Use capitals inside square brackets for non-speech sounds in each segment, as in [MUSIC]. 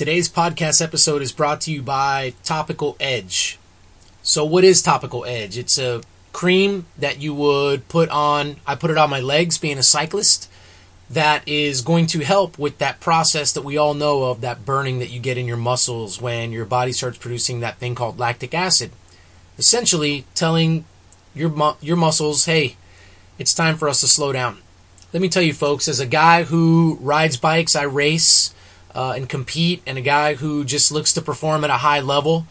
Today's podcast episode is brought to you by Topical Edge. So, what is Topical Edge? It's a cream that you would put on, I put it on my legs being a cyclist, that is going to help with that process that we all know of, that burning that you get in your muscles when your body starts producing that thing called lactic acid. Essentially, telling your, mu- your muscles, hey, it's time for us to slow down. Let me tell you, folks, as a guy who rides bikes, I race uh, and compete, and a guy who just looks to perform at a high level,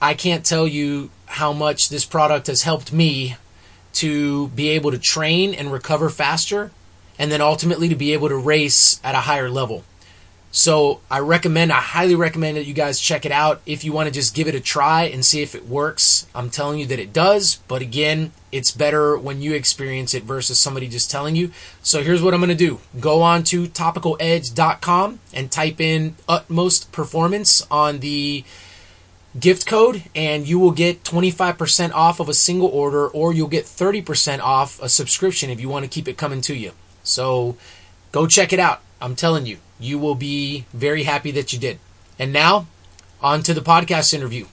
I can't tell you how much this product has helped me to be able to train and recover faster, and then ultimately to be able to race at a higher level. So I recommend, I highly recommend that you guys check it out if you want to just give it a try and see if it works. I'm telling you that it does, but again, it's better when you experience it versus somebody just telling you. So here's what I'm going to do. Go on to topicaledge.com and type in utmost performance on the gift code and you will get 25% off of a single order or you'll get 30% off a subscription if you want to keep it coming to you. So go check it out. I'm telling you, you will be very happy that you did. And now, on to the podcast interview.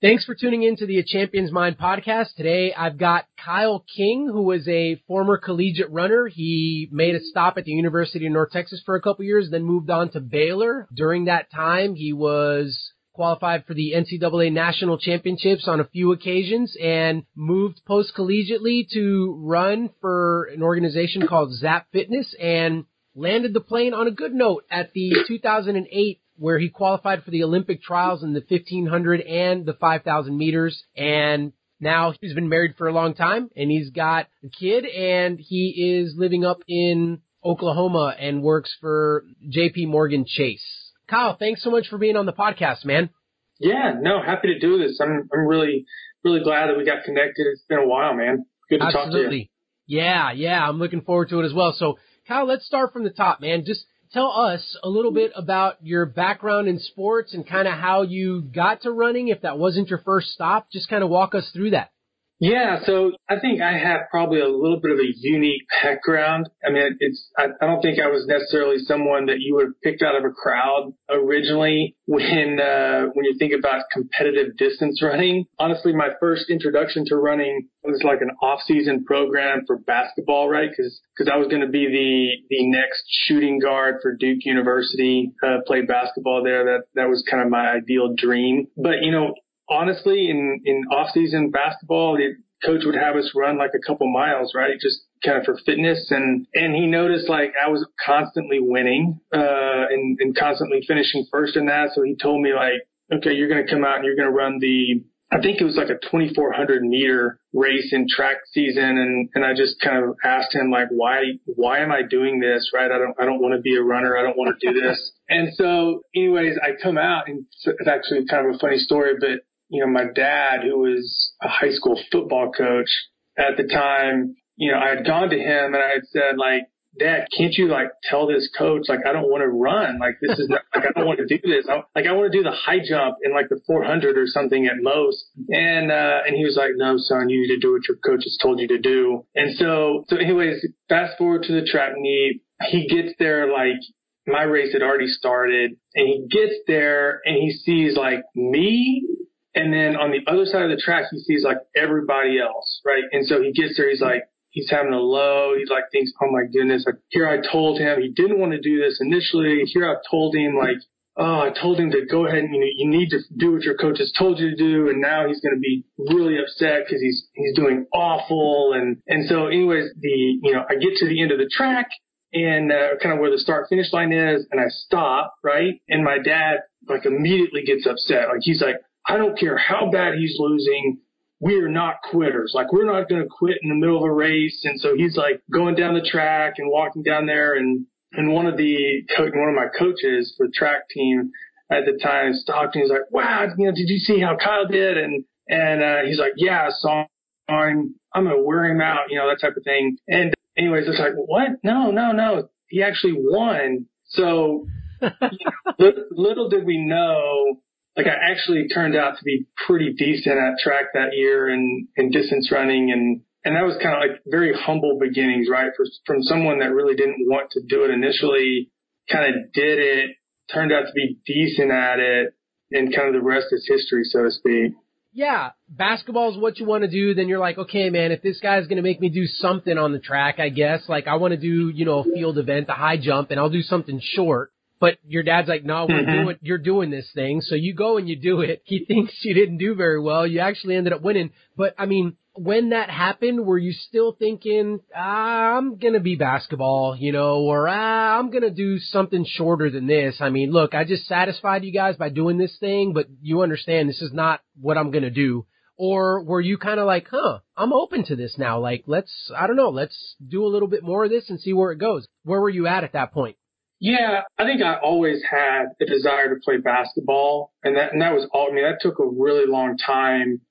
Thanks for tuning in to the Champion's Mind podcast. Today I've got Kyle King, who was a former collegiate runner. He made a stop at the University of North Texas for a couple years, then moved on to Baylor. During that time, he was qualified for the NCAA national championships on a few occasions and moved post collegiately to run for an organization called Zap Fitness and landed the plane on a good note at the 2008 where he qualified for the Olympic trials in the 1500 and the 5000 meters and now he's been married for a long time and he's got a kid and he is living up in Oklahoma and works for JP Morgan Chase. Kyle, thanks so much for being on the podcast, man. Yeah, no, happy to do this. I'm I'm really really glad that we got connected. It's been a while, man. Good to Absolutely. talk to you. Yeah, yeah, I'm looking forward to it as well. So, Kyle, let's start from the top, man. Just tell us a little bit about your background in sports and kind of how you got to running. If that wasn't your first stop, just kind of walk us through that. Yeah, so I think I have probably a little bit of a unique background. I mean, it's I, I don't think I was necessarily someone that you would have picked out of a crowd originally when uh, when you think about competitive distance running. Honestly, my first introduction to running was like an off-season program for basketball, right? Because because I was going to be the the next shooting guard for Duke University, uh, played basketball there. That that was kind of my ideal dream. But you know, honestly, in, in off-season basketball, the coach would have us run like a couple miles, right? Just kind of for fitness. And, and he noticed like I was constantly winning, uh, and, and constantly finishing first in that. So he told me like, okay, you're going to come out and you're going to run the, I think it was like a 2400 meter race in track season. And, and I just kind of asked him like, why, why am I doing this? Right. I don't, I don't want to be a runner. I don't want to do this. [LAUGHS] and so anyways, I come out and it's actually kind of a funny story, but you know, my dad, who was a high school football coach at the time, you know, I had gone to him and I had said like, Dad, can't you like tell this coach like I don't want to run. Like this is not, like I don't want to do this. I, like I want to do the high jump in like the 400 or something at most. And uh and he was like no son you need to do what your coach has told you to do. And so so anyways fast forward to the track meet. He gets there like my race had already started. And he gets there and he sees like me and then on the other side of the track, he sees like everybody else, right? And so he gets there, he's like, he's having a low. He's like, thinks, oh my goodness, like here I told him he didn't want to do this initially. Here I've told him like, oh, I told him to go ahead and you, know, you need to do what your coach has told you to do. And now he's going to be really upset because he's, he's doing awful. And, and so anyways, the, you know, I get to the end of the track and uh, kind of where the start finish line is and I stop, right? And my dad like immediately gets upset. Like he's like, I don't care how bad he's losing. We are not quitters. Like we're not going to quit in the middle of a race. And so he's like going down the track and walking down there. And, and one of the, one of my coaches for the track team at the time stopped and he's like, wow, you know, did you see how Kyle did? And, and, uh, he's like, yeah, so I saw him. I'm going to wear him out, you know, that type of thing. And anyways, it's like, what? No, no, no. He actually won. So [LAUGHS] you know, little, little did we know like I actually turned out to be pretty decent at track that year and and distance running and and that was kind of like very humble beginnings, right? For, from someone that really didn't want to do it initially, kind of did it turned out to be decent at it, and kind of the rest is history, so to speak. Yeah, basketball is what you want to do. Then you're like, okay, man, if this guy's going to make me do something on the track, I guess, like I want to do, you know, a field event, a high jump, and I'll do something short. But your dad's like, no, we're mm-hmm. doing, you're doing this thing. So you go and you do it. He [LAUGHS] thinks you didn't do very well. You actually ended up winning. But I mean, when that happened, were you still thinking, ah, I'm going to be basketball, you know, or ah, I'm going to do something shorter than this? I mean, look, I just satisfied you guys by doing this thing, but you understand this is not what I'm going to do. Or were you kind of like, huh, I'm open to this now. Like, let's, I don't know, let's do a little bit more of this and see where it goes. Where were you at at that point? Yeah, I think I always had a desire to play basketball, and that and that was all. I mean, that took a really long time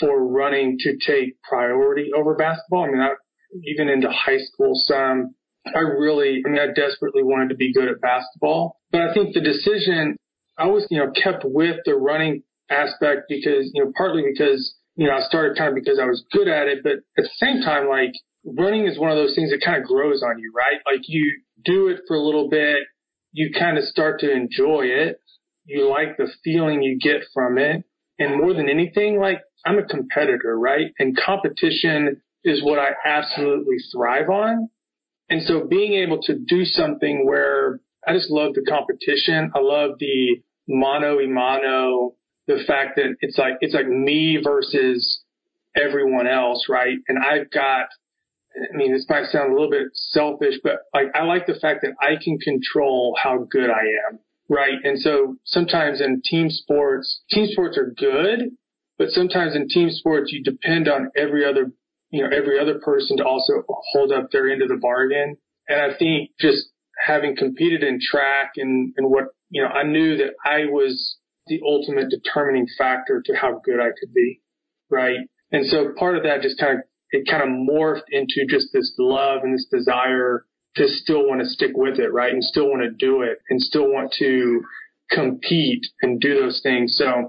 for running to take priority over basketball. I mean, I, even into high school, some I really, I mean, I desperately wanted to be good at basketball, but I think the decision I was, you know, kept with the running aspect because, you know, partly because, you know, I started kind of because I was good at it, but at the same time, like running is one of those things that kind of grows on you, right? Like you do it for a little bit, you kind of start to enjoy it. You like the feeling you get from it. And more than anything, like I'm a competitor, right? And competition is what I absolutely thrive on. And so being able to do something where I just love the competition. I love the mano a mano, the fact that it's like, it's like me versus everyone else, right? And I've got I mean, this might sound a little bit selfish, but like I like the fact that I can control how good I am, right? And so sometimes in team sports, team sports are good, but sometimes in team sports you depend on every other, you know, every other person to also hold up their end of the bargain. And I think just having competed in track and, and what, you know, I knew that I was the ultimate determining factor to how good I could be, right? And so part of that just kind of it kind of morphed into just this love and this desire to still want to stick with it, right? And still want to do it and still want to compete and do those things. So,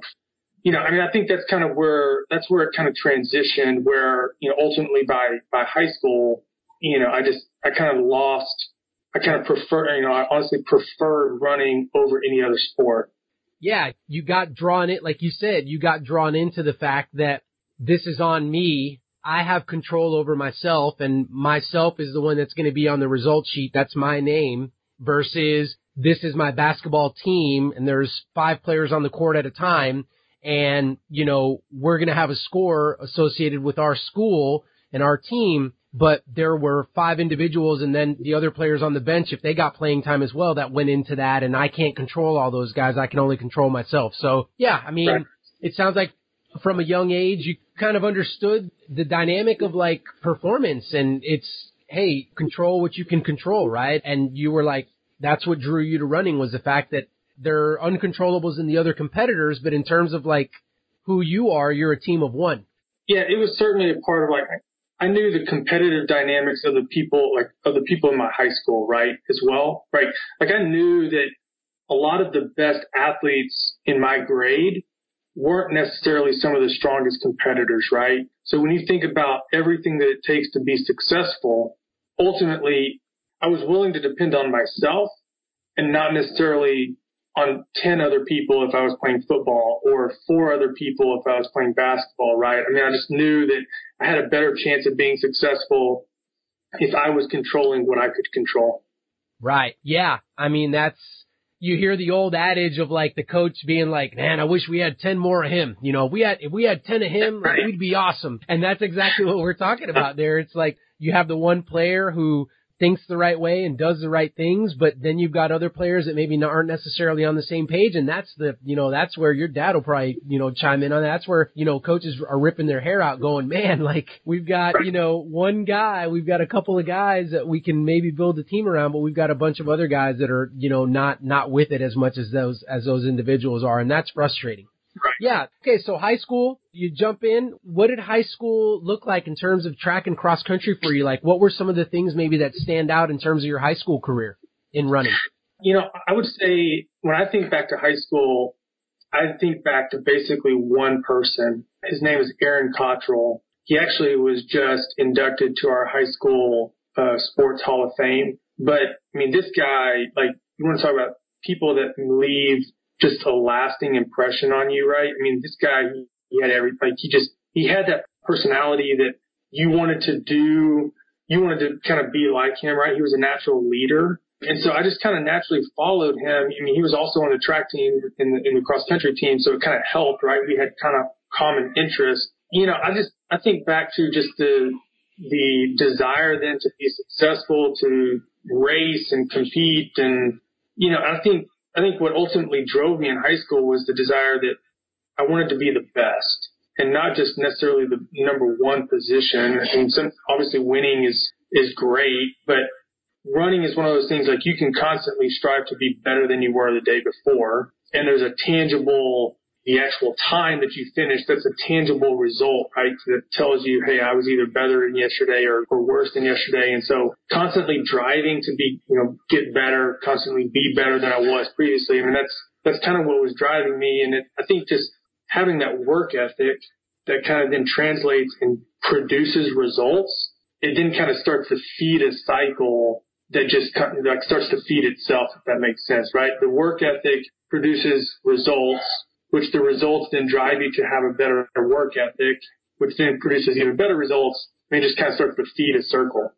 you know, I mean, I think that's kind of where, that's where it kind of transitioned where, you know, ultimately by, by high school, you know, I just, I kind of lost, I kind of prefer, you know, I honestly preferred running over any other sport. Yeah, you got drawn in, like you said, you got drawn into the fact that this is on me I have control over myself and myself is the one that's going to be on the result sheet. That's my name versus this is my basketball team and there's five players on the court at a time. And, you know, we're going to have a score associated with our school and our team, but there were five individuals and then the other players on the bench, if they got playing time as well, that went into that. And I can't control all those guys. I can only control myself. So yeah, I mean, right. it sounds like from a young age, you kind of understood the dynamic of like performance and it's, hey, control what you can control, right? And you were like, that's what drew you to running was the fact that there are uncontrollables in the other competitors, but in terms of like who you are, you're a team of one. Yeah, it was certainly a part of like, I knew the competitive dynamics of the people, like of the people in my high school, right? As well, right? Like I knew that a lot of the best athletes in my grade weren't necessarily some of the strongest competitors, right? So when you think about everything that it takes to be successful, ultimately I was willing to depend on myself and not necessarily on 10 other people if I was playing football or four other people if I was playing basketball, right? I mean, I just knew that I had a better chance of being successful if I was controlling what I could control. Right. Yeah. I mean, that's, you hear the old adage of like the coach being like, man, I wish we had 10 more of him. You know, we had, if we had 10 of him, right. we'd be awesome. And that's exactly what we're talking about there. It's like you have the one player who thinks the right way and does the right things, but then you've got other players that maybe aren't necessarily on the same page, and that's the, you know, that's where your dad will probably, you know, chime in on that. That's where, you know, coaches are ripping their hair out going, man, like, we've got, you know, one guy, we've got a couple of guys that we can maybe build a team around, but we've got a bunch of other guys that are, you know, not, not with it as much as those, as those individuals are, and that's frustrating. Right. Yeah. Okay. So high school, you jump in. What did high school look like in terms of track and cross country for you? Like, what were some of the things maybe that stand out in terms of your high school career in running? You know, I would say when I think back to high school, I think back to basically one person. His name is Aaron Cottrell. He actually was just inducted to our high school uh, sports hall of fame. But I mean, this guy, like, you want to talk about people that leave just a lasting impression on you, right? I mean, this guy, he had every, like, he just, he had that personality that you wanted to do, you wanted to kind of be like him, right? He was a natural leader. And so I just kind of naturally followed him. I mean, he was also on the track team in the, in the cross country team. So it kind of helped, right? We had kind of common interests. You know, I just, I think back to just the, the desire then to be successful, to race and compete. And, you know, I think, I think what ultimately drove me in high school was the desire that I wanted to be the best and not just necessarily the number one position. I mean, some, obviously winning is, is great, but running is one of those things like you can constantly strive to be better than you were the day before. And there's a tangible the actual time that you finish, that's a tangible result, right? That tells you, hey, I was either better than yesterday or, or worse than yesterday. And so constantly driving to be, you know, get better, constantly be better than I was previously. I mean, that's, that's kind of what was driving me. And it, I think just having that work ethic that kind of then translates and produces results, it then kind of starts to feed a cycle that just kind of like starts to feed itself, if that makes sense, right? The work ethic produces results which the results then drive you to have a better work ethic, which then produces even better results. And it just kind of starts to feed a circle.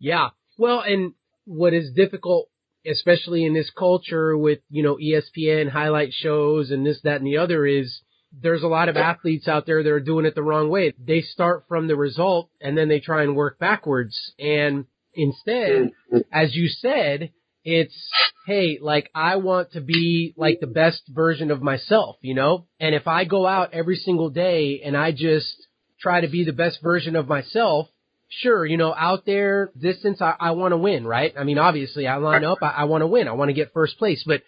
Yeah. Well, and what is difficult, especially in this culture with, you know, ESPN highlight shows and this, that, and the other is there's a lot of athletes out there that are doing it the wrong way. They start from the result and then they try and work backwards. And instead, mm-hmm. as you said, it's, hey, like I want to be like the best version of myself, you know? And if I go out every single day and I just try to be the best version of myself, sure, you know, out there, distance, I, I want to win, right? I mean, obviously I line up, I, I want to win. I want to get first place, but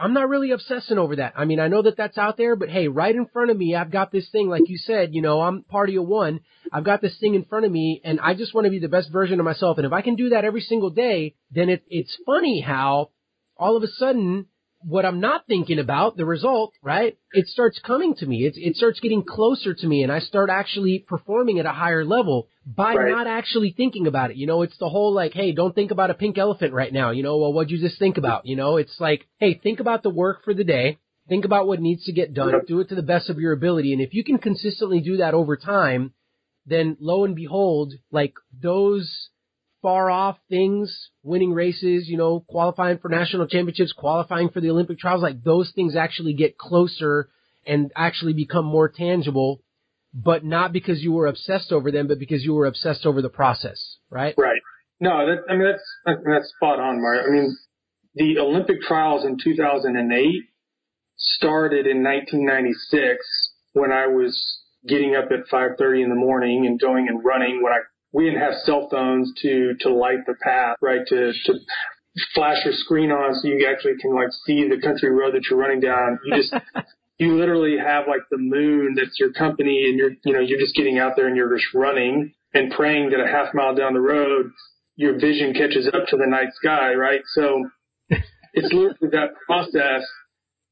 I'm not really obsessing over that. I mean, I know that that's out there, but hey, right in front of me, I've got this thing, like you said, you know, I'm party of one. I've got this thing in front of me and I just want to be the best version of myself. And if I can do that every single day, then it, it's funny how all of a sudden what I'm not thinking about, the result, right? It starts coming to me. It, it starts getting closer to me and I start actually performing at a higher level by right. not actually thinking about it. You know, it's the whole like, hey, don't think about a pink elephant right now. You know, well, what'd you just think about? You know, it's like, hey, think about the work for the day. Think about what needs to get done. Do it to the best of your ability. And if you can consistently do that over time, then lo and behold, like those far off things, winning races, you know, qualifying for national championships, qualifying for the Olympic trials, like those things actually get closer and actually become more tangible, but not because you were obsessed over them, but because you were obsessed over the process, right? Right. No, that, I mean, that's, that's spot on, Mario. I mean, the Olympic trials in 2008 started in 1996 when I was getting up at 5:30 in the morning and going and running when I we didn't have cell phones to to light the path, right? To to flash your screen on so you actually can like see the country road that you're running down. You just [LAUGHS] you literally have like the moon that's your company and you're you know you're just getting out there and you're just running and praying that a half mile down the road your vision catches up to the night sky, right? So [LAUGHS] it's literally that process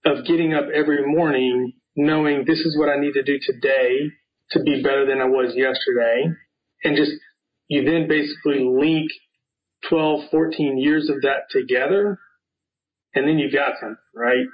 of getting up every morning knowing this is what I need to do today to be better than I was yesterday and just you then basically link 12, 14 years of that together, and then you've got something, right?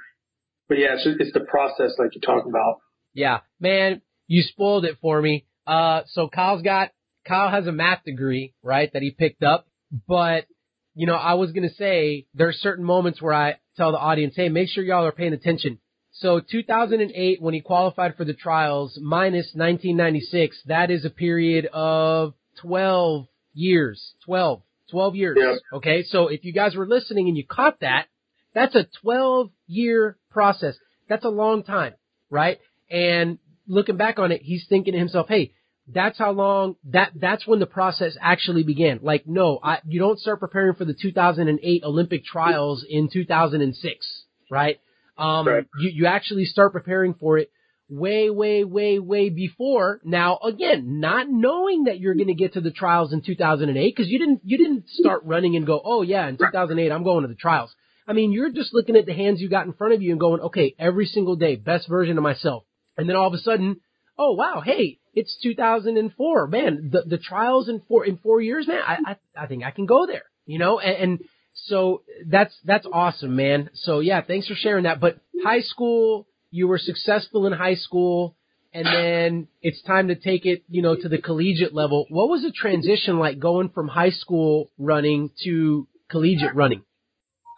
But yeah, it's, it's the process like you talk about. Yeah, man, you spoiled it for me. Uh, so Kyle's got, Kyle has a math degree, right, that he picked up, but, you know, I was gonna say, there are certain moments where I tell the audience, hey, make sure y'all are paying attention. So 2008, when he qualified for the trials, minus 1996, that is a period of 12 years. 12. 12 years. Okay. So if you guys were listening and you caught that, that's a 12 year process. That's a long time, right? And looking back on it, he's thinking to himself, hey, that's how long that that's when the process actually began. Like, no, I, you don't start preparing for the 2008 Olympic trials in 2006, right? Um, right. you you actually start preparing for it way, way, way, way before. Now, again, not knowing that you're going to get to the trials in 2008 because you didn't, you didn't start running and go, oh yeah, in 2008 I'm going to the trials. I mean, you're just looking at the hands you got in front of you and going, okay, every single day, best version of myself. And then all of a sudden, oh wow, hey, it's 2004. Man, the the trials in four in four years, man, I I, I think I can go there. You know, and, and So that's that's awesome, man. So yeah, thanks for sharing that. But high school, you were successful in high school, and then it's time to take it, you know, to the collegiate level. What was the transition like going from high school running to collegiate running?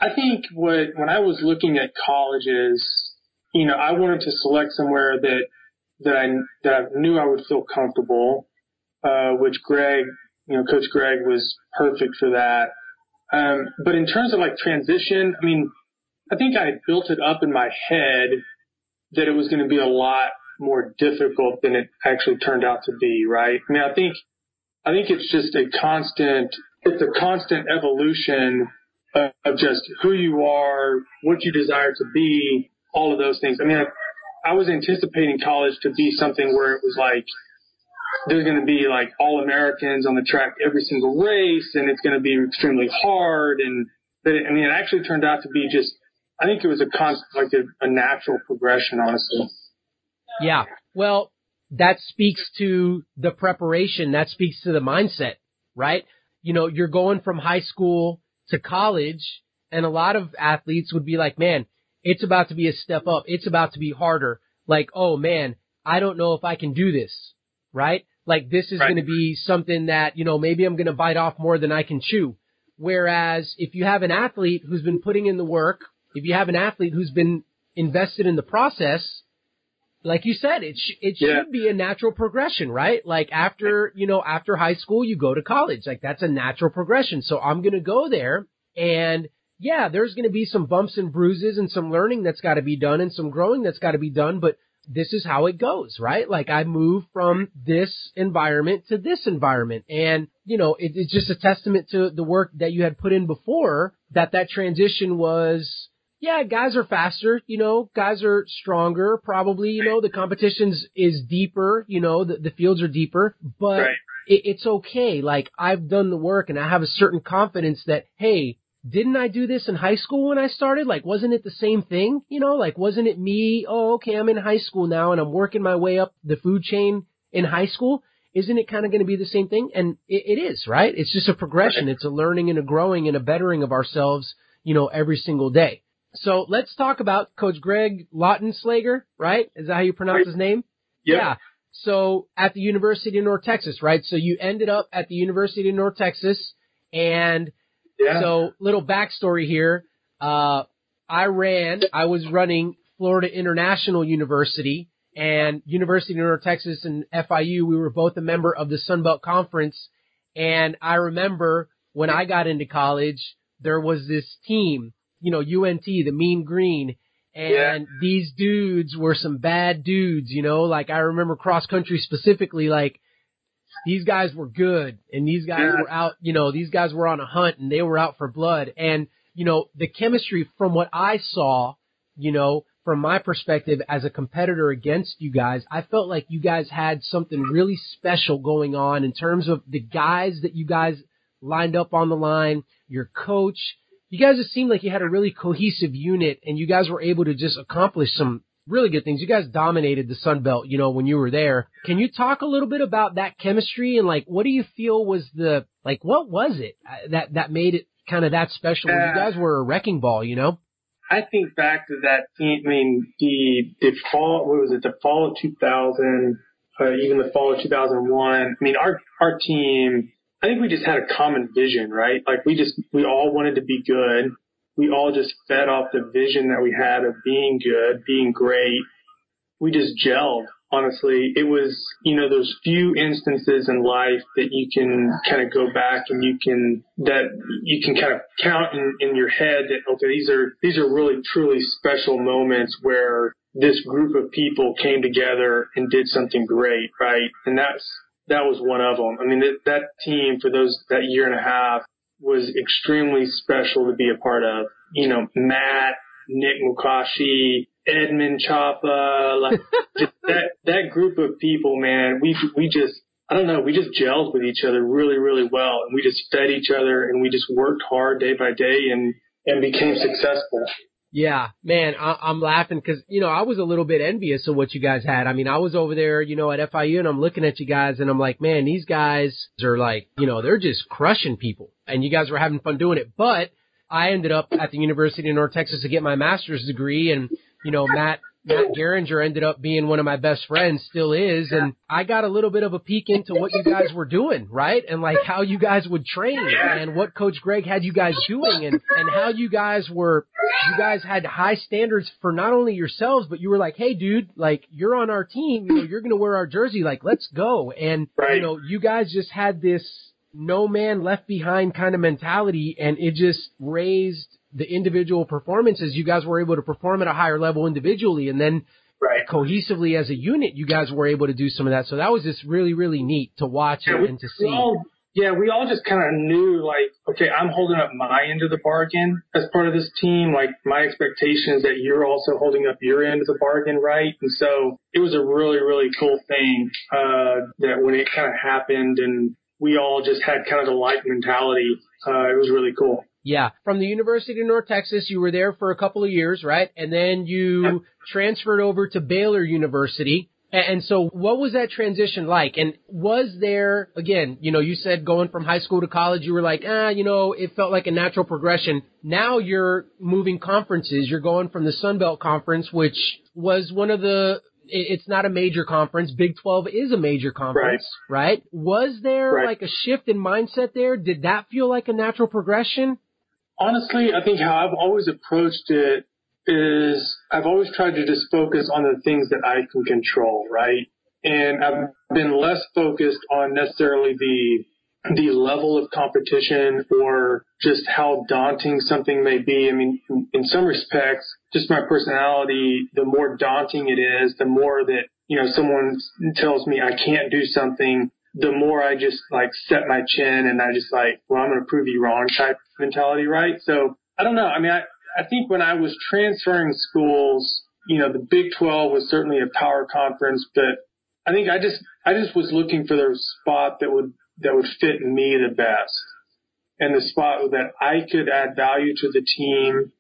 I think what when I was looking at colleges, you know, I wanted to select somewhere that that I that I knew I would feel comfortable, uh, which Greg, you know, Coach Greg was perfect for that. Um, but in terms of like transition, I mean, I think I built it up in my head that it was going to be a lot more difficult than it actually turned out to be, right? I mean, I think, I think it's just a constant, it's a constant evolution of, of just who you are, what you desire to be, all of those things. I mean, I, I was anticipating college to be something where it was like, there's going to be like all Americans on the track every single race, and it's going to be extremely hard. And but it, I mean, it actually turned out to be just. I think it was a constant, like a, a natural progression, honestly. Yeah. Well, that speaks to the preparation. That speaks to the mindset, right? You know, you're going from high school to college, and a lot of athletes would be like, man, it's about to be a step up. It's about to be harder. Like, oh man, I don't know if I can do this right? Like this is right. going to be something that, you know, maybe I'm going to bite off more than I can chew. Whereas if you have an athlete who's been putting in the work, if you have an athlete who's been invested in the process, like you said, it sh- it yeah. should be a natural progression, right? Like after, you know, after high school, you go to college. Like that's a natural progression. So I'm going to go there and yeah, there's going to be some bumps and bruises and some learning that's got to be done and some growing that's got to be done, but this is how it goes, right? Like I move from this environment to this environment. And, you know, it, it's just a testament to the work that you had put in before that that transition was, yeah, guys are faster, you know, guys are stronger, probably, you know, the competition's is deeper, you know, the, the fields are deeper, but right. it, it's okay. Like I've done the work and I have a certain confidence that, hey, didn't I do this in high school when I started? Like, wasn't it the same thing? You know, like, wasn't it me? Oh, okay, I'm in high school now and I'm working my way up the food chain in high school. Isn't it kind of going to be the same thing? And it, it is, right? It's just a progression. It's a learning and a growing and a bettering of ourselves, you know, every single day. So let's talk about Coach Greg Lautenschlager, right? Is that how you pronounce his name? Yep. Yeah. So at the University of North Texas, right? So you ended up at the University of North Texas and yeah. So little backstory here. Uh, I ran, I was running Florida International University and University of North Texas and FIU. We were both a member of the Sun Belt Conference. And I remember when I got into college, there was this team, you know, UNT, the Mean Green. And yeah. these dudes were some bad dudes, you know, like I remember cross country specifically, like these guys were good and these guys yeah. were out, you know, these guys were on a hunt and they were out for blood. And, you know, the chemistry from what I saw, you know, from my perspective as a competitor against you guys, I felt like you guys had something really special going on in terms of the guys that you guys lined up on the line, your coach. You guys just seemed like you had a really cohesive unit and you guys were able to just accomplish some really good things. You guys dominated the Sun Belt, you know, when you were there. Can you talk a little bit about that chemistry and like what do you feel was the like what was it uh, that that made it kind of that special? Uh, you guys were a wrecking ball, you know. I think back to that team. I mean, the the fall. What was it? The fall of 2000, uh, even the fall of 2001. I mean, our our team. I think we just had a common vision, right? Like we just we all wanted to be good we all just fed off the vision that we had of being good, being great. We just gelled. Honestly, it was, you know, those few instances in life that you can kind of go back and you can, that you can kind of count in, in your head that, okay, these are, these are really truly special moments where this group of people came together and did something great, right? And that's, that was one of them. I mean, that, that team for those, that year and a half, was extremely special to be a part of. You know, Matt, Nick Mukashi, Edmund Chapa, like [LAUGHS] just that that group of people, man. We we just I don't know, we just gelled with each other really really well, and we just fed each other, and we just worked hard day by day, and and became successful. Yeah, man, I, I'm laughing because you know I was a little bit envious of what you guys had. I mean, I was over there, you know, at FIU, and I'm looking at you guys, and I'm like, man, these guys are like, you know, they're just crushing people, and you guys were having fun doing it. But I ended up at the University of North Texas to get my master's degree and, you know, Matt Matt Geringer ended up being one of my best friends, still is, and I got a little bit of a peek into what you guys were doing, right? And like how you guys would train and what Coach Greg had you guys doing and, and how you guys were, you guys had high standards for not only yourselves, but you were like, hey dude, like you're on our team, you know, you're gonna wear our jersey, like let's go. And, Right. you know, you guys just had this no man left behind kind of mentality and it just raised the individual performances. You guys were able to perform at a higher level individually and then Right. cohesively as a unit, you guys were able to do some of that. So that was just really, really neat to watch Yeah, and, to see. all, yeah, we all just kind of knew like, okay, I'm holding up my end of the bargain as part of this team. Like my expectation is that you're also holding up your end of the bargain, right? And so it was a really, really cool thing, uh, that when it kind of happened and we all just had kind of the like mentality, uh, it was really cool. Yeah. From the University of North Texas, you were there for a couple of years, right? And then you Yep. transferred over to Baylor University. And so what was that transition like? And was there, again, you know, you said going from high school to college, you were like, ah, you know, it felt like a natural progression. Now you're moving conferences. You're going from the Sun Belt Conference, which was one of the, it's not a major conference. Big 12 is a major conference, right? Was there Right. like a shift in mindset there? Did that feel like a natural progression? Honestly, I think how I've always approached it is I've always tried to just focus on the things that I can control, right? And I've been less focused on necessarily the the level of competition or just how daunting something may be. I mean, in, some respects, just my personality, the more daunting it is, the more that, you know, someone tells me I can't do something, the more I just like set my chin and I just like, well, I'm going to prove you wrong type mentality, right? So I don't know. I mean, I, I think when I was transferring schools, you know, the Big 12 was certainly a power conference, but I think I just, I just was looking for the spot that would, that would fit me the best and the spot that I could add value to the team,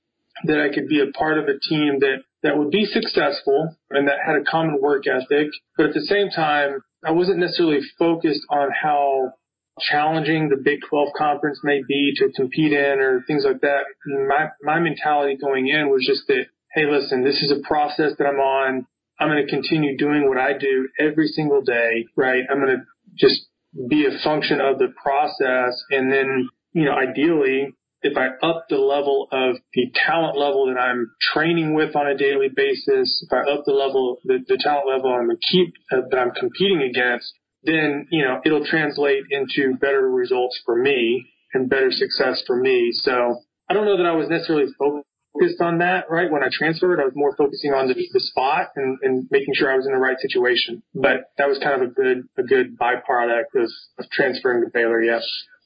that I could be a part of a team that, that would be successful and that had a common work ethic. But at the same time, I wasn't necessarily focused on how challenging the Big 12 conference may be to compete in or things like that. My, my mentality going in was just that, hey, listen, this is a process that I'm on. I'm going to continue doing what I do every single day, right? I'm going to just be a function of the process. And then, you know, ideally, if I up the level of the talent level that I'm training with on a daily basis, if I up the level, the, the talent level I'm keep, uh, that I'm competing against, then, you know, it'll translate into better results for me and better success for me. So I don't know that I was necessarily focused on that, right? When I transferred, I was more focusing on the, the spot and, and making sure I was in the right situation. But that was kind of a good, a good byproduct of, of transferring to Baylor, yes. Yeah,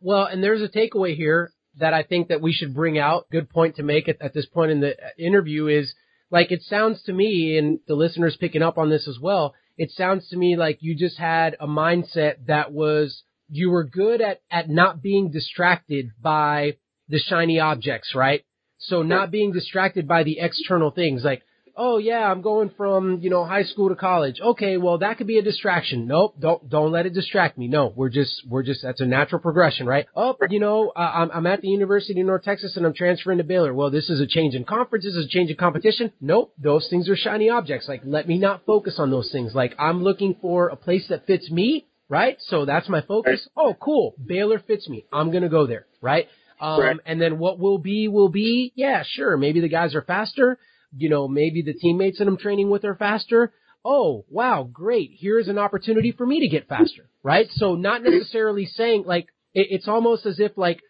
well, and there's a takeaway here that I think that we should bring out. Good point to make at, at this point in the uh, interview is like it sounds to me, and the listeners picking up on this as well. It sounds to me like you just had a mindset that was you were good at at not being distracted by the shiny objects, right? So not being distracted by the external things like oh yeah, I'm going from, you know, high school to college. Okay, well that could be a distraction. Nope, don't don't let it distract me. No, we're just we're just that's a natural progression, right? Oh, you know, uh, I'm I'm at the University of North Texas and I'm transferring to Baylor. Well, this is a change in conference. This is a change in competition. Nope, those things are shiny objects. Like let me not focus on those things. Like I'm looking for a place that fits me, right? So that's my focus. Oh, cool. Baylor fits me. I'm gonna go there, right? Um, Right. and then what will be will be. Yeah, sure. Maybe the guys are faster you know, maybe the teammates that I'm training with are faster. Oh, wow, great. Here's an opportunity for me to get faster, [LAUGHS] right? So not necessarily saying like, it, it's almost as if like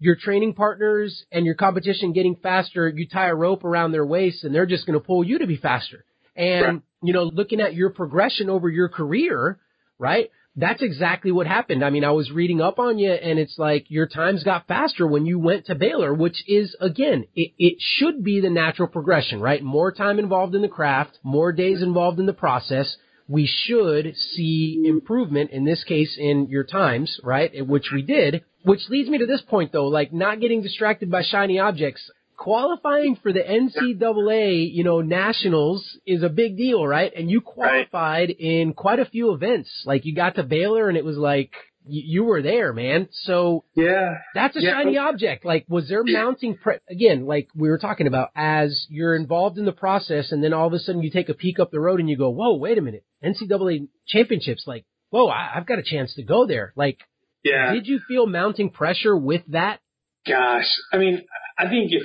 your training partners and your competition getting faster, you tie a rope around their waist and they're just going to pull you to be faster. And, Right. you know, looking at your progression over your career, right? That's exactly what happened. I mean, I was reading up on you and it's like your times got faster when you went to Baylor, which is again, it, it should be the natural progression, right? More time involved in the craft, more days involved in the process. We should see improvement in this case in your times, right? Which we did, which leads me to this point though, like not getting distracted by shiny objects. Qualifying for the NCAA, you know, nationals is a big deal, right? And you qualified in quite a few events. Like you got to Baylor and it was like, you, you were there, man. So yeah, that's a yeah. shiny object. Like, was there mounting pre- again? Like we were talking about, as you're involved in the process, and then all of a sudden you take a peek up the road and you go, "Whoa, wait a minute! NCAA championships! Like, whoa, I, I've got a chance to go there." Like, yeah. did you feel mounting pressure with that? Gosh, I mean, I think if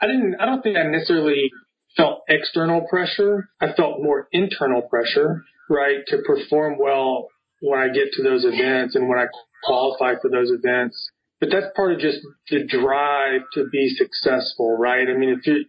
I didn't, I don't think I necessarily felt external pressure. I felt more internal pressure, right, to perform well when I get to those events and when I qualify for those events. But that's part of just the drive to be successful, right? I mean, if you're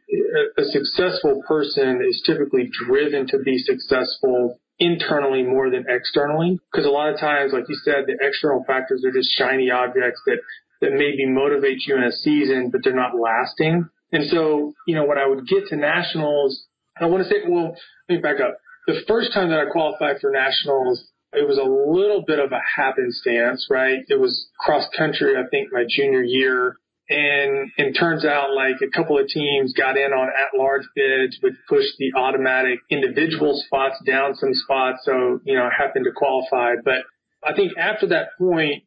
a successful person is typically driven to be successful internally more than externally. Because a lot of times, like you said, the external factors are just shiny objects that, that maybe motivate you in a season, but they're not lasting. And so, you know, when I would get to nationals, I want to say, well, let me back up. The first time that I qualified for nationals, it was a little bit of a happenstance, right? It was cross country, I think, my junior year. And it turns out like a couple of teams got in on at large bids, which pushed the automatic individual spots down some spots. So, you know, I happened to qualify. But I think after that point,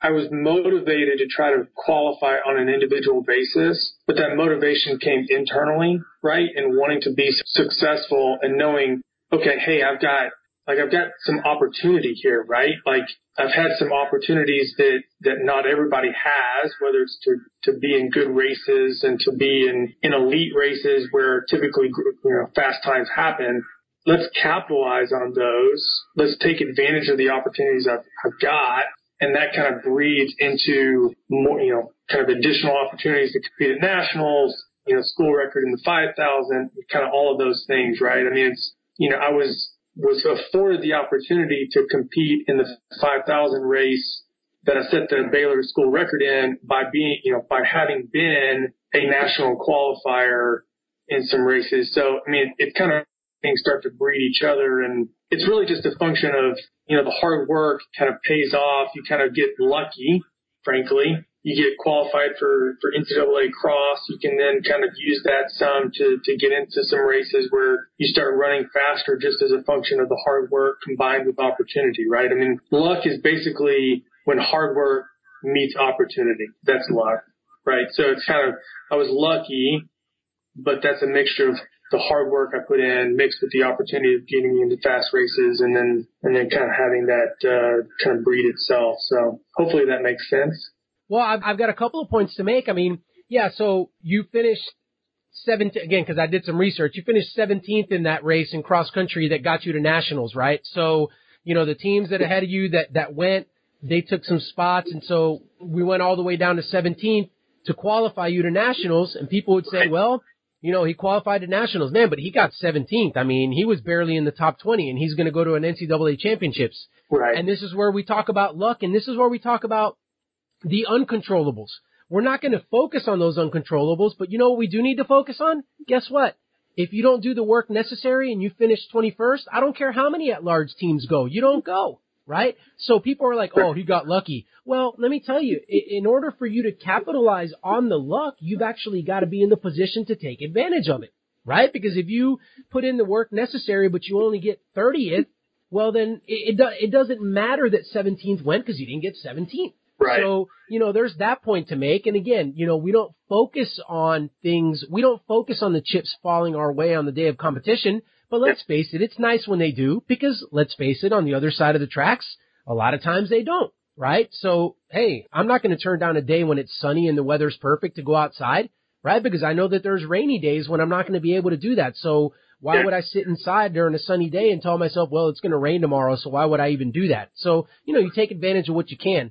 I was motivated to try to qualify on an individual basis, but that motivation came internally, right? And wanting to be successful and knowing, okay, hey, I've got, like, I've got some opportunity here, right? Like, I've had some opportunities that, that not everybody has, whether it's to, to be in good races and to be in, in elite races where typically, you know, fast times happen. Let's capitalize on those. Let's take advantage of the opportunities I've, I've got and that kind of breeds into more, you know, kind of additional opportunities to compete at nationals, you know, school record in the 5,000, kind of all of those things, right? I mean, it's, you know, I was, was afforded the opportunity to compete in the 5,000 race that I set the Baylor school record in by being, you know, by having been a national qualifier in some races. So, I mean, it, kind of things start to breed each other and it's really just a function of, you know, the hard work kind of pays off. You kind of get lucky, frankly. You get qualified for, for NCAA cross. You can then kind of use that some to, to get into some races where you start running faster just as a function of the hard work combined with opportunity, right? I mean, luck is basically when hard work meets opportunity. That's luck, right? So it's kind of, I was lucky, but that's a mixture of the hard work I put in mixed with the opportunity of getting me into fast races and then and then kind of having that uh, kind of breed itself. So hopefully that makes sense. Well, I've, I've got a couple of points to make. I mean, yeah, so you finished 17th again because I did some research. You finished 17th in that race in cross country that got you to nationals, right? So you know the teams that ahead of you that that went, they took some spots, and so we went all the way down to 17th to qualify you to nationals. And people would say, well you know, he qualified to nationals, man, but he got 17th. I mean, he was barely in the top 20 and he's going to go to an NCAA championships. Right. And this is where we talk about luck and this is where we talk about the uncontrollables. We're not going to focus on those uncontrollables, but you know what we do need to focus on? Guess what? If you don't do the work necessary and you finish 21st, I don't care how many at large teams go. You don't go right? So people are like, oh, he got lucky. Well, let me tell you, in order for you to capitalize on the luck, you've actually got to be in the position to take advantage of it, right? Because if you put in the work necessary, but you only get 30th, well, then it, it, it doesn't matter that 17th went because you didn't get 17th. Right. So, you know, there's that point to make. And again, you know, we don't focus on things, we don't focus on the chips falling our way on the day of competition but let's face it, it's nice when they do because let's face it, on the other side of the tracks, a lot of times they don't, right? So, hey, I'm not going to turn down a day when it's sunny and the weather's perfect to go outside, right? Because I know that there's rainy days when I'm not going to be able to do that. So why would I sit inside during a sunny day and tell myself, well, it's going to rain tomorrow, so why would I even do that? So, you know, you take advantage of what you can.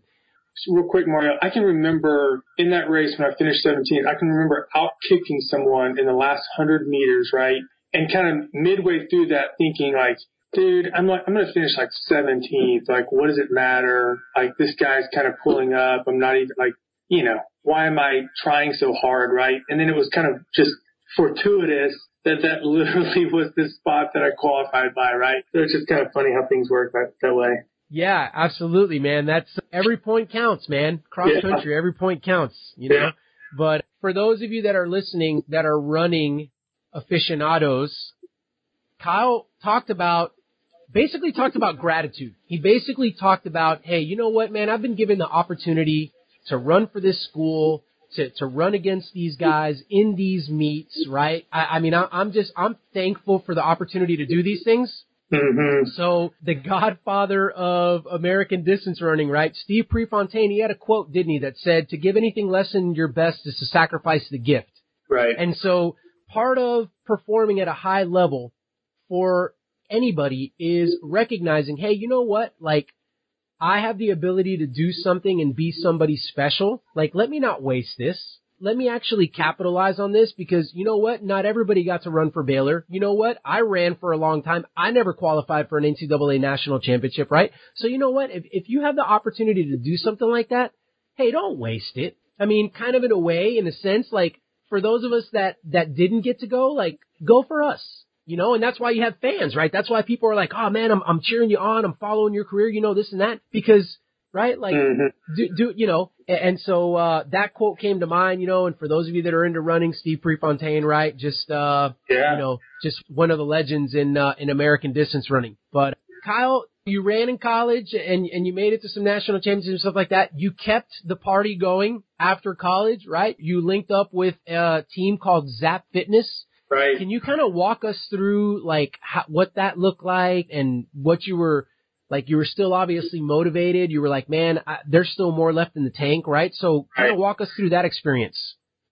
So real quick, Mario, I can remember in that race when I finished 17th, I can remember out kicking someone in the last 100 meters, right? And kind of midway through that thinking like, dude, I'm like, I'm going to finish like 17th. Like, what does it matter? Like, this guy's kind of pulling up. I'm not even like, you know, why am I trying so hard? Right. And then it was kind of just fortuitous that that [LAUGHS] literally was the spot that I qualified by. Right. So it's just kind of funny how things work that, that way. Yeah, absolutely, man. That's every point counts, man. Cross yeah. country, every point counts, you know. Yeah. But for those of you that are listening that are running aficionados, Kyle talked about basically talked about gratitude. He basically talked about, hey, you know what, man, I've been given the opportunity to run for this school, to, to run against these guys in these meets, right? I, I mean, I, I'm just, I'm thankful for the opportunity to do these things. Mm-hmm. So the godfather of American distance running, right? Steve Prefontaine, he had a quote, didn't he, that said, to give anything less than your best is to sacrifice the gift. Right. And so part of performing at a high level for anybody is recognizing, hey, you know what? Like, I have the ability to do something and be somebody special. Like, let me not waste this. Let me actually capitalize on this because you know what? Not everybody got to run for Baylor. You know what? I ran for a long time. I never qualified for an NCAA national championship, right? So you know what? If, if you have the opportunity to do something like that, hey, don't waste it. I mean, kind of in a way, in a sense, like, for those of us that, that didn't get to go, like, go for us. You know, and that's why you have fans, right? That's why people are like, oh man, I'm, I'm cheering you on. I'm following your career, you know, this and that. Because, right? Like, Mhm. do, do, you know, a- and so, uh, that quote came to mind, you know, and for those of you that are into running, Steve Prefontaine, right? Just, uh, Yeah. you know, just one of the legends in, uh, in American distance running. But Kyle, you ran in college and, and you made it to some national championships and stuff like that. You kept the party going after college, right? You linked up with a team called Zap Fitness. Right. Can you kind of walk us through like how, what that looked like and what you were like? You were still obviously motivated. You were like, man, I, there's still more left in the tank, right? So kind of Right. walk us through that experience.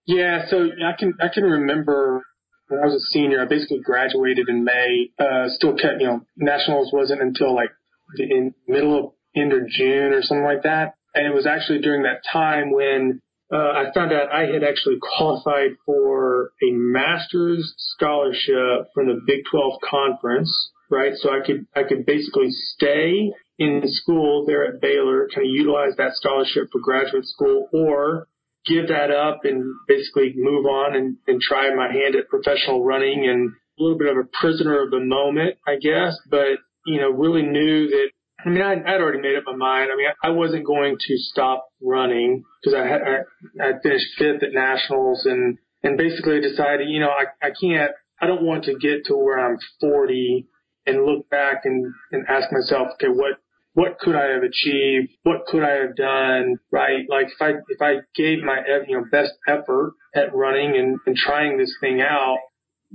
Yeah, so I can I can remember when I was a senior. I basically graduated in May. Uh, still kept you know nationals wasn't until like in, middle of end of June or something like that. And it was actually during that time when uh, I found out I had actually qualified for a master's scholarship from the Big 12 conference. Right, so I could I could basically stay in school there at Baylor, kind of utilize that scholarship for graduate school, or give that up and basically move on and, and try my hand at professional running and a little bit of a prisoner of the moment, I guess, but, you know, really knew that, I mean, I'd, I'd already made up my mind. I mean, I wasn't going to stop running because I had, I, I finished fifth at nationals and, and basically decided, you know, I, I can't, I don't want to get to where I'm 40 and look back and, and ask myself, okay, what, what could I have achieved? What could I have done? Right? Like if I if I gave my you know best effort at running and, and trying this thing out,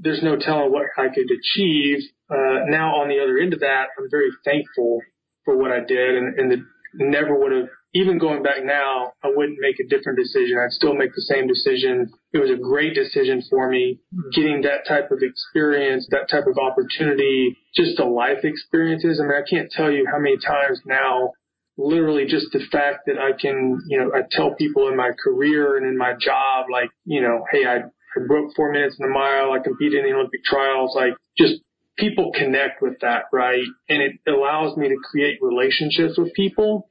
there's no telling what I could achieve. Uh, now on the other end of that, I'm very thankful for what I did, and, and the, never would have. Even going back now, I wouldn't make a different decision. I'd still make the same decision. It was a great decision for me. Getting that type of experience, that type of opportunity, just the life experiences. I mean, I can't tell you how many times now literally just the fact that I can, you know, I tell people in my career and in my job, like, you know, hey, I, I broke four minutes in a mile. I competed in the Olympic trials. Like just people connect with that, right? And it allows me to create relationships with people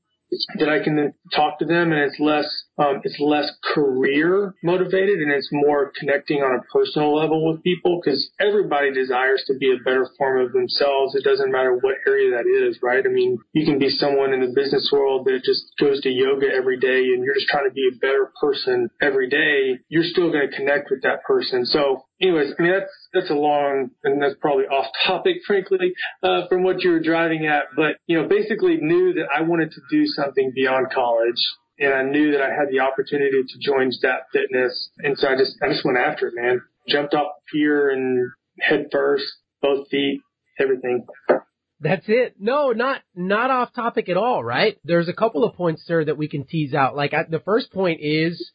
that I can then talk to them and it's less, um, it's less career motivated and it's more connecting on a personal level with people because everybody desires to be a better form of themselves. It doesn't matter what area that is, right? I mean, you can be someone in the business world that just goes to yoga every day and you're just trying to be a better person every day. You're still going to connect with that person. So anyways, I mean, that's, that's a long, and that's probably off topic, [LAUGHS] frankly, uh, from what you were driving at, but, you know, basically knew that I wanted to do something beyond college. And I knew that I had the opportunity to join Zap Fitness. And so I just, I just went after it, man. Jumped off the pier and head first, both feet, everything. That's it. No, not not off topic at all, right? There's a couple of points there that we can tease out. Like I, the first point is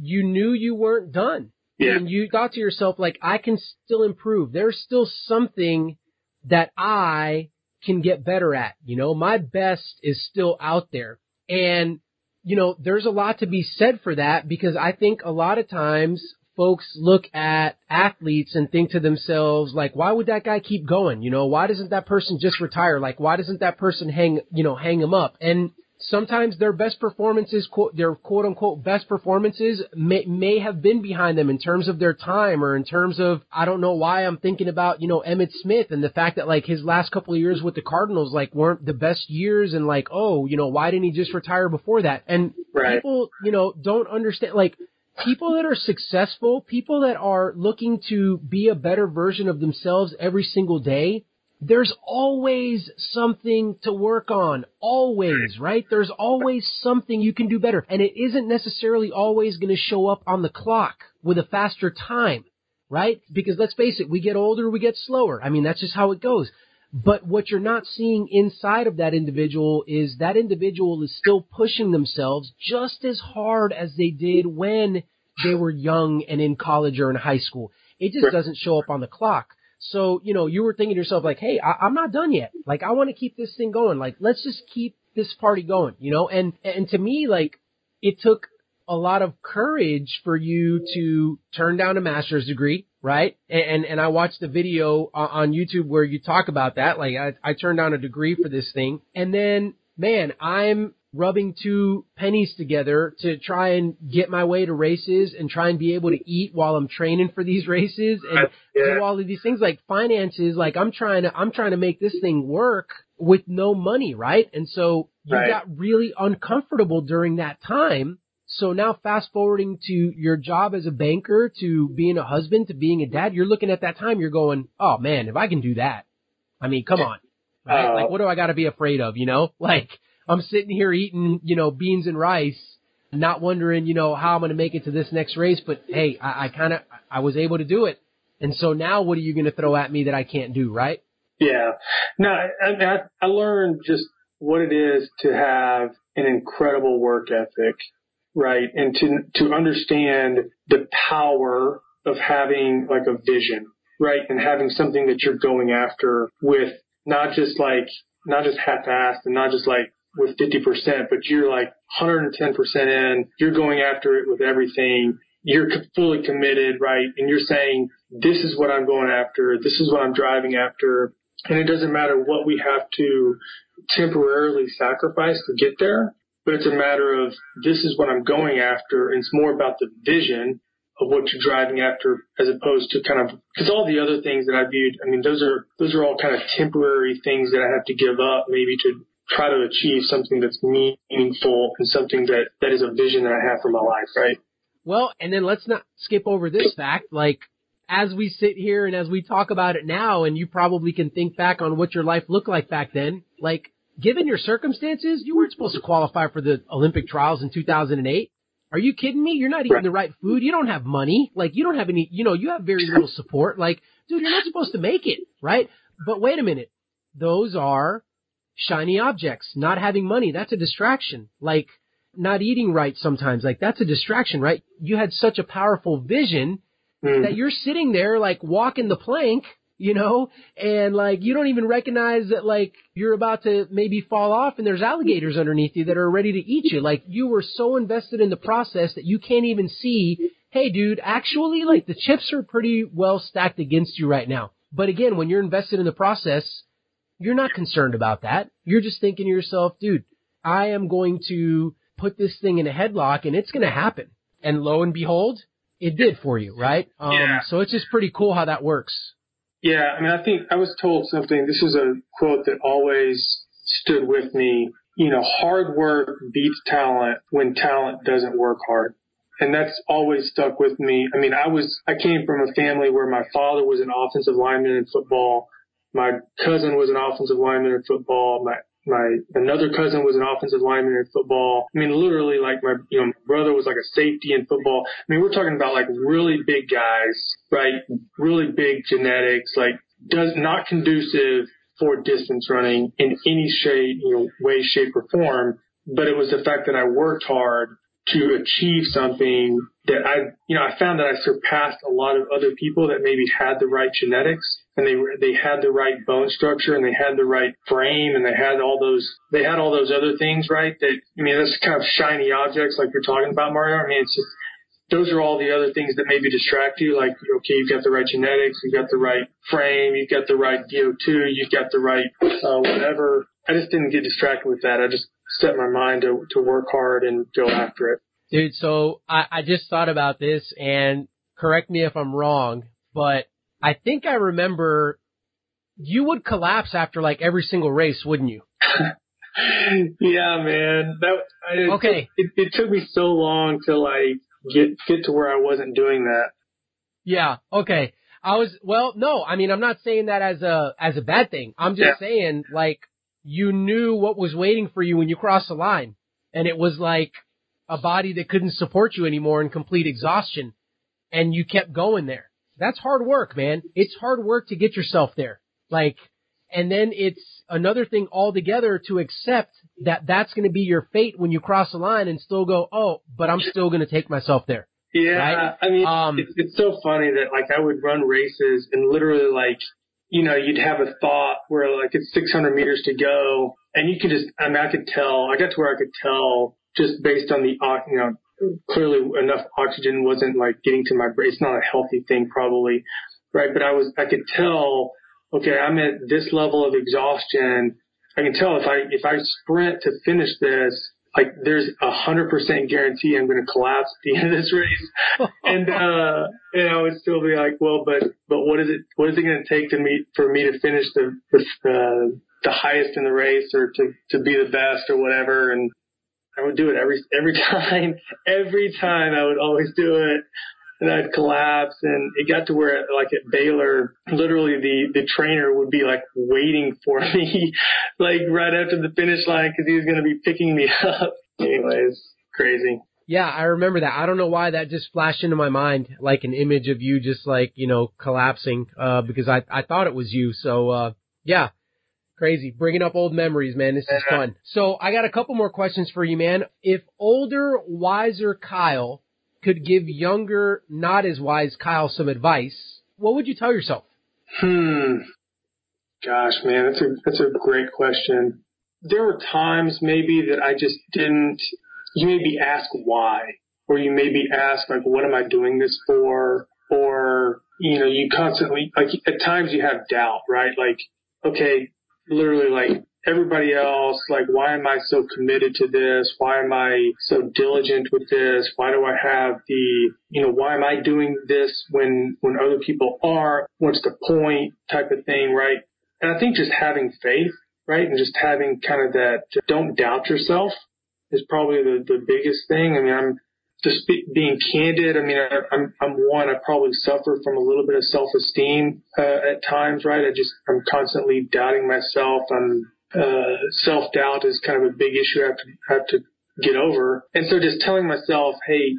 you knew you weren't done. Yeah. And you thought to yourself like I can still improve. There's still something that I can get better at. You know, my best is still out there. And you know, there's a lot to be said for that because I think a lot of times folks look at athletes and think to themselves like why would that guy keep going? You know why doesn't that person just retire? Like why doesn't that person hang you know hang him up? And sometimes their best performances quote their quote unquote best performances may may have been behind them in terms of their time or in terms of I don't know why I'm thinking about you know Emmitt Smith and the fact that like his last couple of years with the Cardinals like weren't the best years and like oh you know why didn't he just retire before that and Right. people you know don't understand like people that are successful, people that are looking to be a better version of themselves every single day, there's always something to work on. Always, right? There's always something you can do better. And it isn't necessarily always going to show up on the clock with a faster time, right? Because let's face it, we get older, we get slower. I mean, that's just how it goes. But what you're not seeing inside of that individual is that individual is still pushing themselves just as hard as they did when they were young and in college or in high school. It just doesn't show up on the clock. So, you know, you were thinking to yourself like, hey, I- I'm not done yet. Like, I want to keep this thing going. Like, let's just keep this party going, you know? And, and to me, like, it took a lot of courage for you to turn down a master's degree, right? And, and I watched a video on YouTube where you talk about that. Like, I, I turned down a degree for this thing. And then, man, I'm rubbing two pennies together to try and get my way to races and try and be able to eat while I'm training for these races and Yeah. do all of these things like finances. Like I'm trying to, I'm trying to make this thing work with no money, right? And so you Right. got really uncomfortable during that time. So now fast forwarding to your job as a banker, to being a husband, to being a dad, you're looking at that time, you're going, oh man, if I can do that, I mean, come on, right? Uh, like, what do I got to be afraid of, you know? [LAUGHS] Like, I'm sitting here eating, you know, beans and rice, not wondering, you know, how I'm going to make it to this next race, but hey, I, I kind of, I was able to do it. And so now what are you going to throw at me that I can't do, right? Yeah. No, I, I, I learned just what it is to have an incredible work ethic, right? And to, to understand the power of having like a vision, right? And having something that you're going after with not just like, not just half-assed and not just like with 50%, but you're like 110% in, you're going after it with everything. You're fully committed, right? And you're saying, this is what I'm going after. This is what I'm driving after. And it doesn't matter what we have to temporarily sacrifice to get there, but it's a matter of this is what I'm going after. And it's more about the vision of what you're driving after as opposed to kind of, because all the other things that I viewed, I mean, those are, those are all kind of temporary things that I have to give up maybe to try to achieve something that's meaningful and something that, that is a vision that I have for my life, right? Well, and then let's not skip over this fact. Like, as we sit here and as we talk about it now, and you probably can think back on what your life looked like back then, like, given your circumstances, you weren't supposed to qualify for the Olympic trials in 2008. Are you kidding me? You're not eating the right food. You don't have money. Like, you don't have any, you know, you have very little support. Like, dude, you're not supposed to make it, right? But wait a minute. Those are shiny objects. Not having money, that's a distraction. Like, not eating right sometimes, like that's a distraction, right? You had such a powerful vision Mm. that you're sitting there like walking the plank, you know, and like you don't even recognize that like you're about to maybe fall off and there's alligators underneath you that are ready to eat you. Like you were so invested in the process that you can't even see, hey dude, actually like the chips are pretty well stacked against you right now. But again, when you're invested in the process, you're not concerned about that. You're just thinking to yourself, dude, I am going to put this thing in a headlock and it's going to happen. And lo and behold, it did for you, right? [LAUGHS] Um, Yeah. So it's just pretty cool how that works. Yeah, I mean, I think I was told something. This is a quote that always stood with me. You know, hard work beats talent when talent doesn't work hard. And that's always stuck with me. I mean, I was, I came from a family where my father was an offensive lineman in football. My cousin was an offensive lineman in football. My, my, another cousin was an offensive lineman in football. I mean, literally like my, you know, my brother was like a safety in football. I mean, we're talking about like really big guys, right? Really big genetics, like does not conducive for distance running in any shape, you know, way, shape or form. But it was the fact that I worked hard to achieve something that I, you know, I found that I surpassed a lot of other people that maybe had the right genetics and they they had the right bone structure and they had the right frame and they had all those, they had all those other things, right? That, I mean, that's kind of shiny objects like you're talking about, Mario. I mean, it's just, those are all the other things that maybe distract you. Like, okay, you've got the right genetics, you've got the right frame, you've got the right VO2, you've got the right, uh, whatever. I just didn't get distracted with that. I just set my mind to, to work hard and go after it. Dude, so I, I just thought about this and correct me if I'm wrong, but I think I remember you would collapse after like every single race, wouldn't you? [LAUGHS] yeah, man. That I, Okay. It, it took me so long to like get get to where I wasn't doing that. Yeah, okay. I was well, no, I mean I'm not saying that as a as a bad thing. I'm just Yeah. saying like you knew what was waiting for you when you crossed the line. And it was like a body that couldn't support you anymore in complete exhaustion. And you kept going there. That's hard work, man. It's hard work to get yourself there. Like, and then it's another thing altogether to accept that that's going to be your fate when you cross the line and still go, oh, but I'm still going to take myself there. Yeah, Right? I mean, Um, it's, it's so funny that like I would run races and literally like, you know, you'd have a thought where like it's 600 meters to go, and you can just, I mean, I could tell. I got to where I could tell just based on the, you know, clearly enough oxygen wasn't like getting to my brain. It's not a healthy thing probably, right? But I was, I could tell. Okay, I'm at this level of exhaustion. I can tell if I if I sprint to finish this, like there's a hundred percent guarantee I'm going to collapse at the end of this race [LAUGHS] and uh and I would still be like, well, but but what is it? What is it going to take to me for me to finish the the uh, the highest in the race or to to be the best or whatever? And I would do it every every [LAUGHS] time. Every time I would always do it. And I'd collapse, and it got to where, like at Baylor, literally the the trainer would be like waiting for [LAUGHS] me, like right after the finish line, because he was going to be picking me [LAUGHS] up. Anyways, crazy. Yeah, I remember that. I don't know why that just flashed into my mind like an image of you just like, you know, collapsing, uh, because I, I thought it was you. So, uh, yeah, crazy. Bringing up old memories, man. This is fun. So I got a couple more questions for you, man. If older, wiser Kyle could give younger, not as wise Kyle some advice, what would you tell yourself? Hmm. Gosh, man, that's a that's a great question. There were times maybe that I just didn't. You maybe ask why, or you maybe ask like, "What am I doing this for?" Or you know, you constantly like at times you have doubt, right? Like, okay, literally like everybody else, like, why am I so committed to this? Why am I so diligent with this? Why do I have the, you know, why am I doing this when, when other people are? What's the point type of thing, right? And I think just having faith, right? And just having kind of that, don't doubt yourself is probably the, the biggest thing. I mean, I'm, just be, being candid, I mean, I, I'm, I'm one, I probably suffer from a little bit of self-esteem, uh, at times, right? I just, I'm constantly doubting myself. I'm, uh, self-doubt is kind of a big issue I have to, have to get over. And so just telling myself, hey,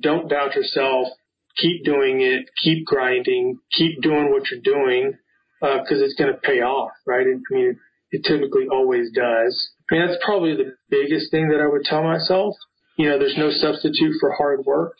don't doubt yourself. Keep doing it. Keep grinding. Keep doing what you're doing, uh, cause it's going to pay off, right? I mean, it, it typically always does. I mean, that's probably the biggest thing that I would tell myself you know, there's no substitute for hard work,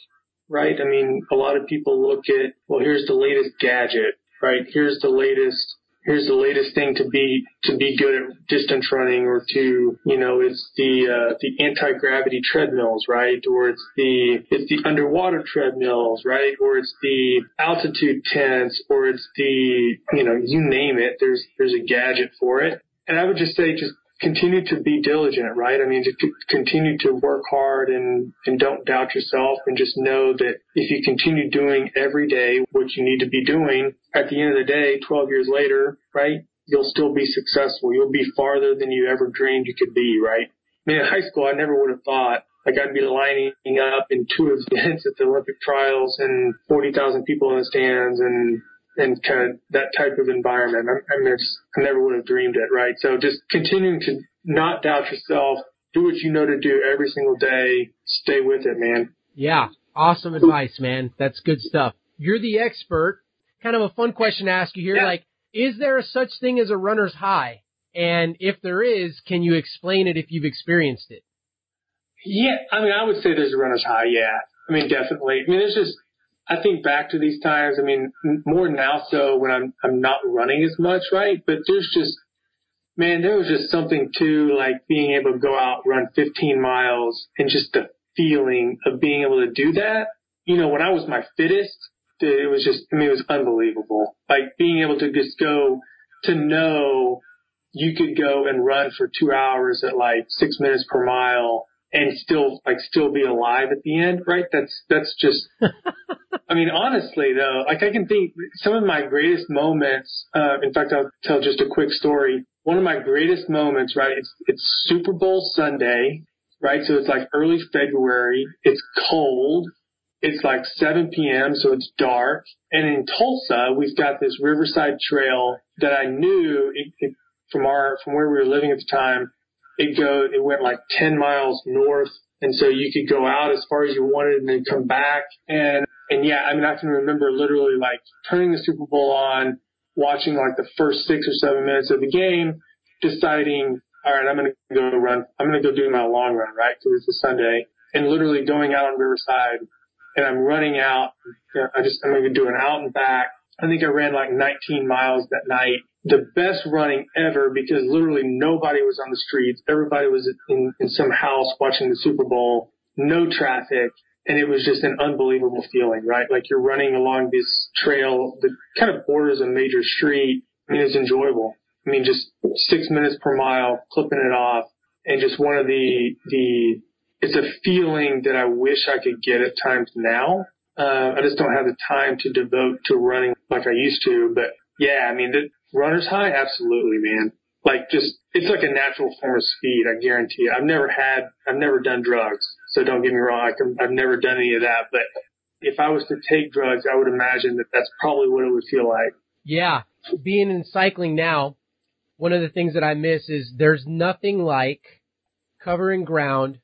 right? I mean, a lot of people look at, well, here's the latest gadget, right? Here's the latest, here's the latest thing to be, to be good at distance running or to, you know, it's the, uh, the anti-gravity treadmills, right? Or it's the, it's the underwater treadmills, right? Or it's the altitude tents or it's the, you know, you name it, there's, there's a gadget for it. And I would just say, just continue to be diligent, right? I mean, to continue to work hard and, and don't doubt yourself and just know that if you continue doing every day what you need to be doing, at the end of the day, 12 years later, right, you'll still be successful. You'll be farther than you ever dreamed you could be, right? I mean, in high school, I never would have thought like I'd be lining up in two events at the Olympic trials and 40,000 people in the stands and and kind of that type of environment. I, I mean, I never would have dreamed it, right? So just continuing to not doubt yourself, do what you know to do every single day, stay with it, man. Yeah, awesome advice, man. That's good stuff. You're the expert. Kind of a fun question to ask you here. Yeah. Like, is there a such thing as a runner's high? And if there is, can you explain it if you've experienced it? Yeah, I mean, I would say there's a runner's high. Yeah, I mean, definitely. I mean, it's just I think back to these times. I mean, more now so when I'm I'm not running as much, right? But there's just man, there was just something to like being able to go out run 15 miles and just the feeling of being able to do that. You know, when I was my fittest, it was just I mean, it was unbelievable. Like being able to just go to know you could go and run for two hours at like six minutes per mile and still like still be alive at the end, right? That's that's just [LAUGHS] I mean, honestly though, like I can think some of my greatest moments, uh in fact I'll tell just a quick story. One of my greatest moments, right, it's it's Super Bowl Sunday, right? So it's like early February, it's cold, it's like 7 p.m., so it's dark. And in Tulsa, we've got this Riverside Trail that I knew it, it, from our from where we were living at the time. It go it went like 10 miles north, and so you could go out as far as you wanted and then come back. And and yeah, I mean I can remember literally like turning the Super Bowl on, watching like the first six or seven minutes of the game, deciding, all right, I'm going to go run. I'm going to go do my long run, right? Because it's a Sunday, and literally going out on Riverside and I'm running out. You know, I just, I'm going to do an out and back. I think I ran like 19 miles that night. The best running ever because literally nobody was on the streets. Everybody was in, in some house watching the Super Bowl. No traffic. And it was just an unbelievable feeling, right? Like you're running along this trail that kind of borders a major street. I mean, it's enjoyable. I mean, just six minutes per mile, clipping it off, and just one of the the it's a feeling that I wish I could get at times now. Uh, I just don't have the time to devote to running like I used to. But yeah, I mean, the runner's high, absolutely, man. Like just, it's like a natural form of speed. I guarantee you. I've never had, I've never done drugs. So don't get me wrong. I can, I've never done any of that. But if I was to take drugs, I would imagine that that's probably what it would feel like. Yeah. Being in cycling now, one of the things that I miss is there's nothing like covering ground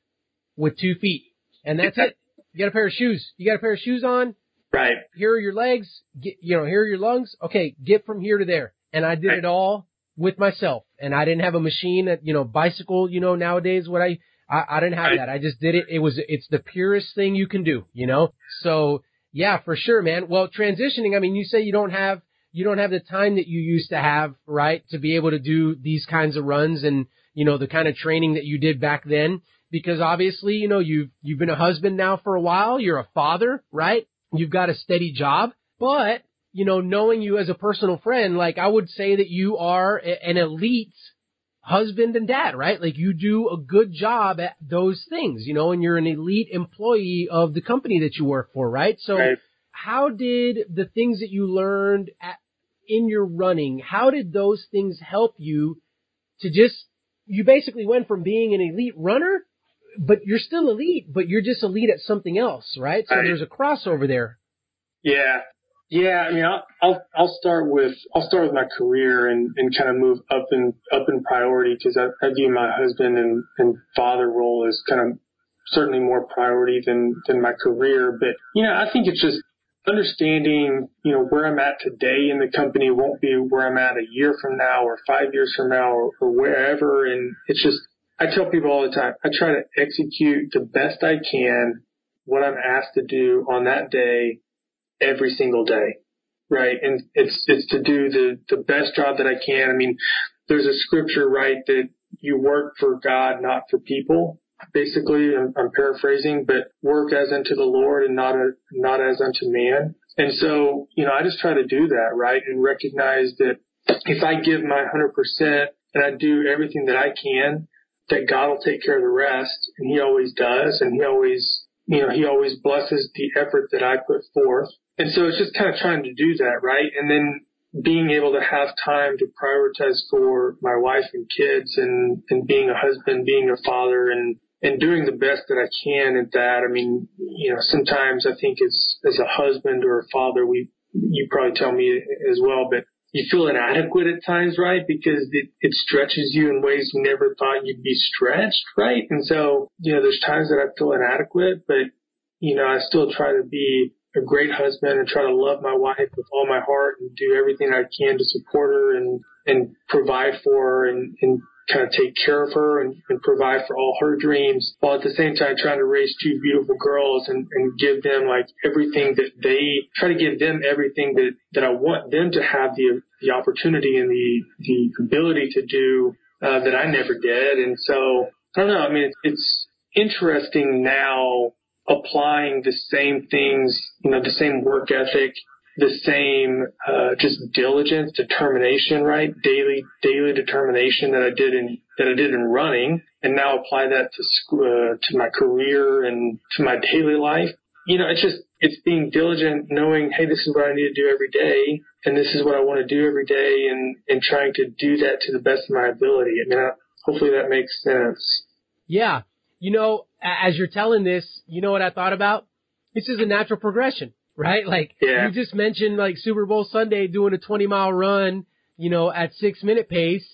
with two feet. And that's it. You got a pair of shoes. You got a pair of shoes on. Right. Here are your legs. Get, you know, here are your lungs. Okay, get from here to there. And I did right. it all with myself. And I didn't have a machine that, you know, bicycle, you know, nowadays what I, I, I didn't have right. that. I just did it. It was, it's the purest thing you can do, you know? So yeah, for sure, man. Well, transitioning, I mean, you say you don't have, you don't have the time that you used to have, right? To be able to do these kinds of runs and, you know, the kind of training that you did back then because obviously, you know, you've, you've been a husband now for a while. You're a father, right? You've got a steady job, but, you know, knowing you as a personal friend, like I would say that you are an elite husband and dad, right? Like you do a good job at those things, you know, and you're an elite employee of the company that you work for, right? So right. how did the things that you learned at, in your running, how did those things help you to just, you basically went from being an elite runner but you're still elite, but you're just elite at something else, right? So right. there's a crossover there. Yeah. Yeah, I mean, I'll, I'll, I'll start with, I'll start with my career and, and kind of move up in, up in priority because I, I view my husband and, and father role as kind of certainly more priority than, than my career. But, you know, I think it's just understanding, you know, where I'm at today in the company won't be where I'm at a year from now or five years from now or, or wherever. And it's just, I tell people all the time, I try to execute the best I can what I'm asked to do on that day every single day. Right. And it's, it's to do the, the best job that I can. I mean, there's a scripture, right, that you work for God, not for people. Basically, I'm, I'm paraphrasing, but work as unto the Lord and not a, not as unto man. And so, you know, I just try to do that, right, and recognize that if I give my 100% and I do everything that I can, that God will take care of the rest, and He always does, and He always, you know, He always blesses the effort that I put forth. And so it's just kind of trying to do that, right? And then being able to have time to prioritize for my wife and kids and, and being a husband, being a father and, and doing the best that I can at that. I mean, you know, sometimes I think as, as a husband or a father, we, you probably tell me as well, but you feel inadequate at times, right? Because it, it stretches you in ways you never thought you'd be stretched, right? And so, you know, there's times that I feel inadequate, but, you know, I still try to be a great husband and try to love my wife with all my heart and do everything I can to support her and, and provide for her and, and kind of take care of her and, and provide for all her dreams while at the same time trying to raise two beautiful girls and, and give them like everything that they try to give them everything that, that I want them to have the, the opportunity and the, the ability to do, uh, that I never did. And so I don't know. I mean, it's, it's interesting now applying the same things, you know, the same work ethic the same uh, just diligence, determination, right? Daily daily determination that I did in that I did in running, and now apply that to school, uh, to my career and to my daily life. You know, it's just it's being diligent, knowing, hey, this is what I need to do every day, and this is what I want to do every day, and and trying to do that to the best of my ability. I mean, I, hopefully that makes sense. Yeah, you know, as you're telling this, you know what I thought about? this is a natural progression, right? Like Yeah. you just mentioned like Super Bowl Sunday doing a 20 mile run, you know, at six minute pace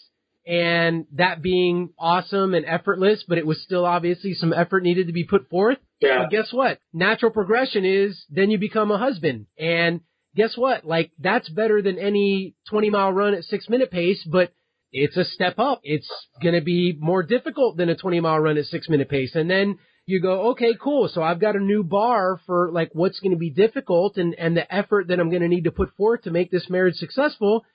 and that being awesome and effortless, but it was still obviously some effort needed to be put forth. Yeah. But guess what? Natural progression is then you become a husband. And guess what? Like that's better than any 20 mile run at six minute pace, but it's a step up. It's going to be more difficult than a 20 mile run at six minute pace. And then you go, okay, cool. So I've got a new bar for like what's going to be difficult and, and the effort that I'm going to need to put forth to make this marriage successful.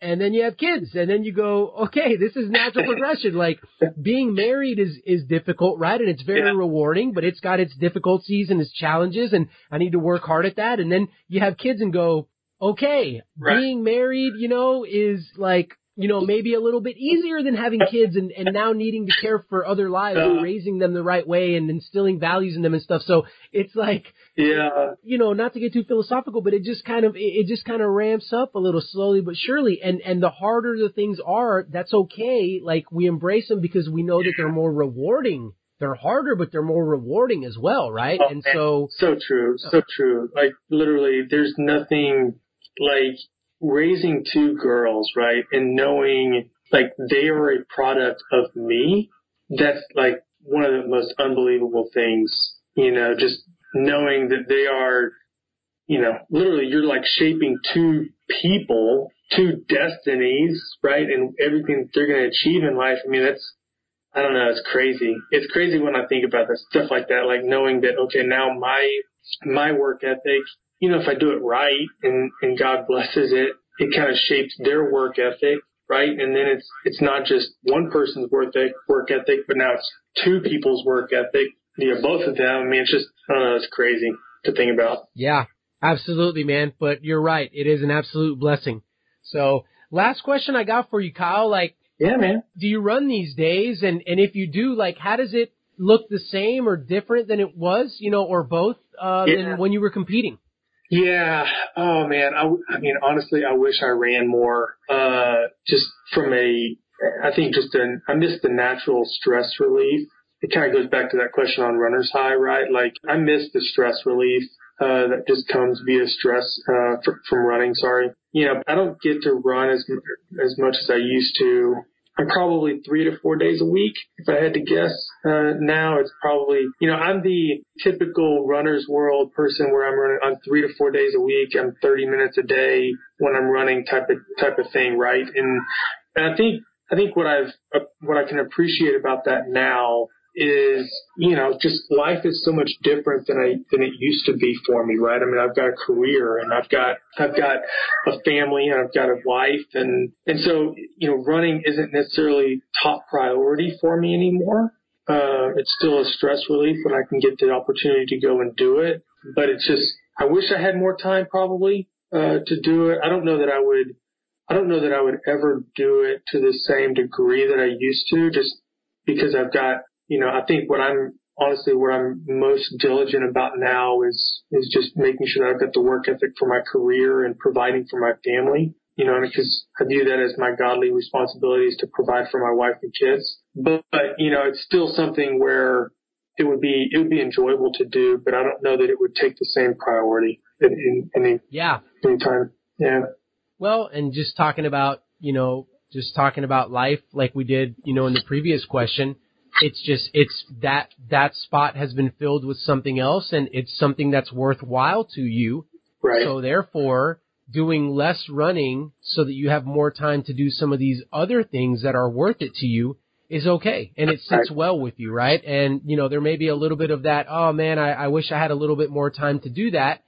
And then you have kids and then you go, okay, this is natural progression. Like being married is, is difficult, right? And it's very Yeah. rewarding, but it's got its difficulties and its challenges and I need to work hard at that. And then you have kids and go, okay, Right. being married, you know, is like, you know, maybe a little bit easier than having kids and, and now needing to care for other lives and raising them the right way and instilling values in them and stuff. So it's like, Yeah. you know, not to get too philosophical, but it just kind of, it it just kind of ramps up a little slowly but surely. And, and the harder the things are, that's okay. Like we embrace them because we know that they're more rewarding. They're harder, but they're more rewarding as well, right? Oh, and man. so, So true. So true. Like literally there's nothing like raising two girls, right? And knowing like they are a product of me. That's like one of the most unbelievable things, you know, just knowing that they are, you know, literally you're like shaping two people, two destinies, right? And everything they're going to achieve in life. I mean, that's, I don't know, it's crazy. It's crazy when I think about that stuff like that, like knowing that, okay, now my, my work ethic, you know, if I do it right and, and God blesses it, it kind of shapes their work ethic, right? And then it's, it's not just one person's work ethic, work ethic, but now it's two people's work ethic, you know, both of them. I mean, it's just, I don't know, it's crazy to think about. yeah, absolutely, man. But you're right. It is an absolute blessing. So last question I got for you, Kyle, like, Yeah, man. do you run these days? And, and if you do, like, how does it look the same or different than it was, you know, or both, uh, Yeah. than when you were competing? Yeah. Oh man. I, I mean, honestly, I wish I ran more. Uh, just from a, I think just an, I miss the natural stress relief. It kind of goes back to that question on runner's high, right? Like I miss the stress relief, uh, that just comes via stress, uh, fr- from running. Sorry. You know, I don't get to run as, as much as I used to. I'm probably three to four days a week. If I had to guess, uh, now it's probably, you know, I'm the typical runner's world person where I'm running on three to four days a week. I'm 30 minutes a day when I'm running type of, type of thing, right? And, and I think, I think what I've, uh, what I can appreciate about that now is, you know, just life is so much different than I, than it used to be for me, right? I mean, I've got a career and I've got, I've got a family and I've got a wife and, and so, you know, running isn't necessarily top priority for me anymore. Uh, it's still a stress relief when I can get the opportunity to go and do it, but it's just, I wish I had more time probably, uh, to do it. I don't know that I would, I don't know that I would ever do it to the same degree that I used to just because I've got, you know, I think what I'm honestly what I'm most diligent about now is is just making sure that I've got the work ethic for my career and providing for my family. You know, because I view that as my godly responsibility is to provide for my wife and kids. But, but you know, it's still something where it would be it would be enjoyable to do, but I don't know that it would take the same priority in, in any Yeah. any time. Yeah. Well, and just talking about, you know, just talking about life like we did, you know, in the previous question, it's just, it's that, that spot has been filled with something else and it's something that's worthwhile to you. Right. So therefore, doing less running so that you have more time to do some of these other things that are worth it to you is okay. And it sits well with you, right? And, you know, there may be a little bit of that, oh man, I, I wish I had a little bit more time to do that.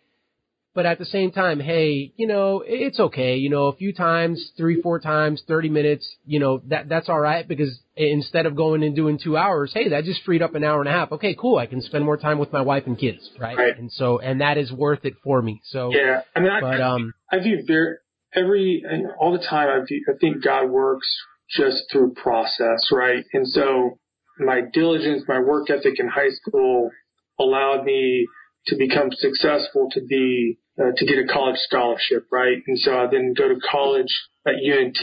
But at the same time, hey, you know, it's okay. You know, a few times, three, four times, 30 minutes, you know, that, that's all right because instead of going and doing two hours, hey, that just freed up an hour and a half. Okay, cool. I can spend more time with my wife and kids, right? Right. And so, and that is worth it for me. So, yeah. I mean, I, but, um, I view very every and all the time. I view, I think God works just through process, right? And so my diligence, my work ethic in high school allowed me to become successful, to be uh, to get a college scholarship, right? And so I then go to college at UNT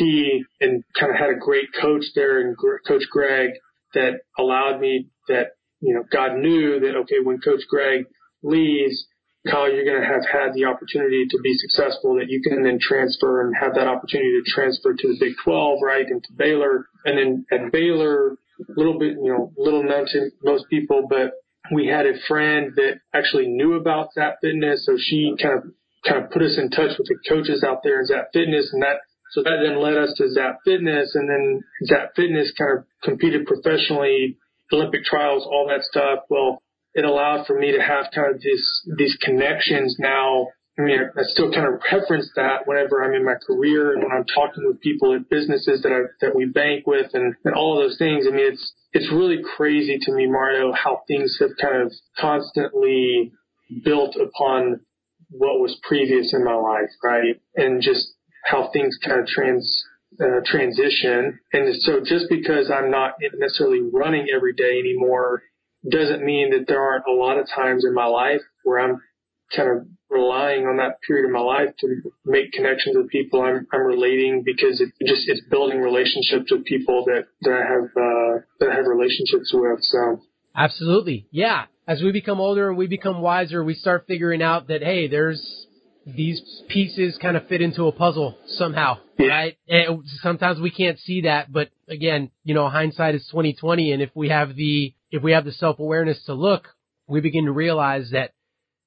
and kind of had a great coach there, and Gr- Coach Greg that allowed me that you know God knew that okay when Coach Greg leaves, Kyle, you're going to have had the opportunity to be successful that you can then transfer and have that opportunity to transfer to the Big 12, right, and to Baylor. And then at Baylor, a little bit, you know, little known to most people, but we had a friend that actually knew about Zap Fitness, so she kind of kind of put us in touch with the coaches out there in Zap Fitness, and that so that then led us to Zap Fitness, and then Zap Fitness kind of competed professionally, Olympic trials, all that stuff. Well, it allowed for me to have kind of this these connections now. I mean, I still kind of reference that whenever I'm in my career and when I'm talking with people at businesses that I that we bank with and, and all of those things. I mean, it's it's really crazy to me, Mario, how things have kind of constantly built upon what was previous in my life, right? And just how things kind of trans uh, transition. And so just because I'm not necessarily running every day anymore doesn't mean that there aren't a lot of times in my life where I'm kind of relying on that period of my life to make connections with people I'm, I'm relating because it just, it's building relationships with people that, that I have, uh, that I have relationships with. So. Absolutely. Yeah. As we become older and we become wiser, we start figuring out that, hey, there's these pieces kind of fit into a puzzle somehow, yeah. right? And sometimes we can't see that, but again, you know, hindsight is 2020. And if we have the, if we have the self awareness to look, we begin to realize that,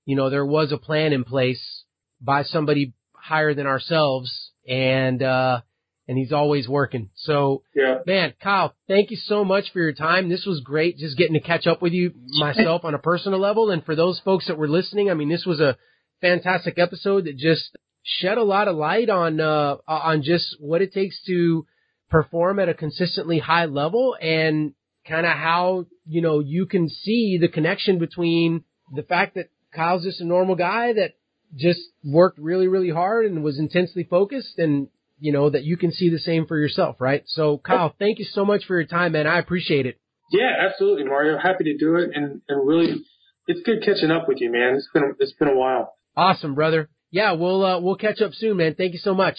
you know, there was a plan in place by somebody higher than ourselves and, uh, and he's always working. So, yeah. man, Kyle, thank you so much for your time. This was great just getting to catch up with you [LAUGHS] myself on a personal level. And for those folks that were listening, I mean, this was a, fantastic episode that just shed a lot of light on uh, on just what it takes to perform at a consistently high level and kind of how you know you can see the connection between the fact that Kyle's just a normal guy that just worked really really hard and was intensely focused and you know that you can see the same for yourself right so Kyle thank you so much for your time man I appreciate it yeah absolutely Mario happy to do it and and really it's good catching up with you man it's been it's been a while Awesome, brother. Yeah, we'll uh, we'll catch up soon, man. Thank you so much.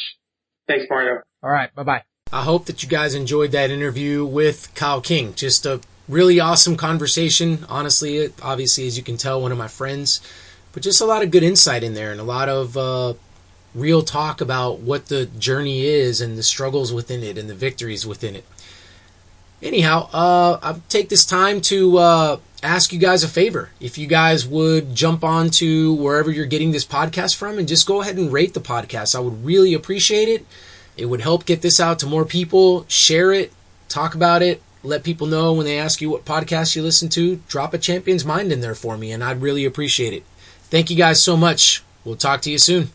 Thanks, Mario. All right, bye bye. I hope that you guys enjoyed that interview with Kyle King. Just a really awesome conversation. Honestly, obviously, as you can tell, one of my friends, but just a lot of good insight in there and a lot of uh, real talk about what the journey is and the struggles within it and the victories within it. Anyhow, uh, I'll take this time to uh, ask you guys a favor. If you guys would jump on to wherever you're getting this podcast from and just go ahead and rate the podcast, I would really appreciate it. It would help get this out to more people. Share it, talk about it, let people know when they ask you what podcast you listen to. Drop a champion's mind in there for me, and I'd really appreciate it. Thank you guys so much. We'll talk to you soon.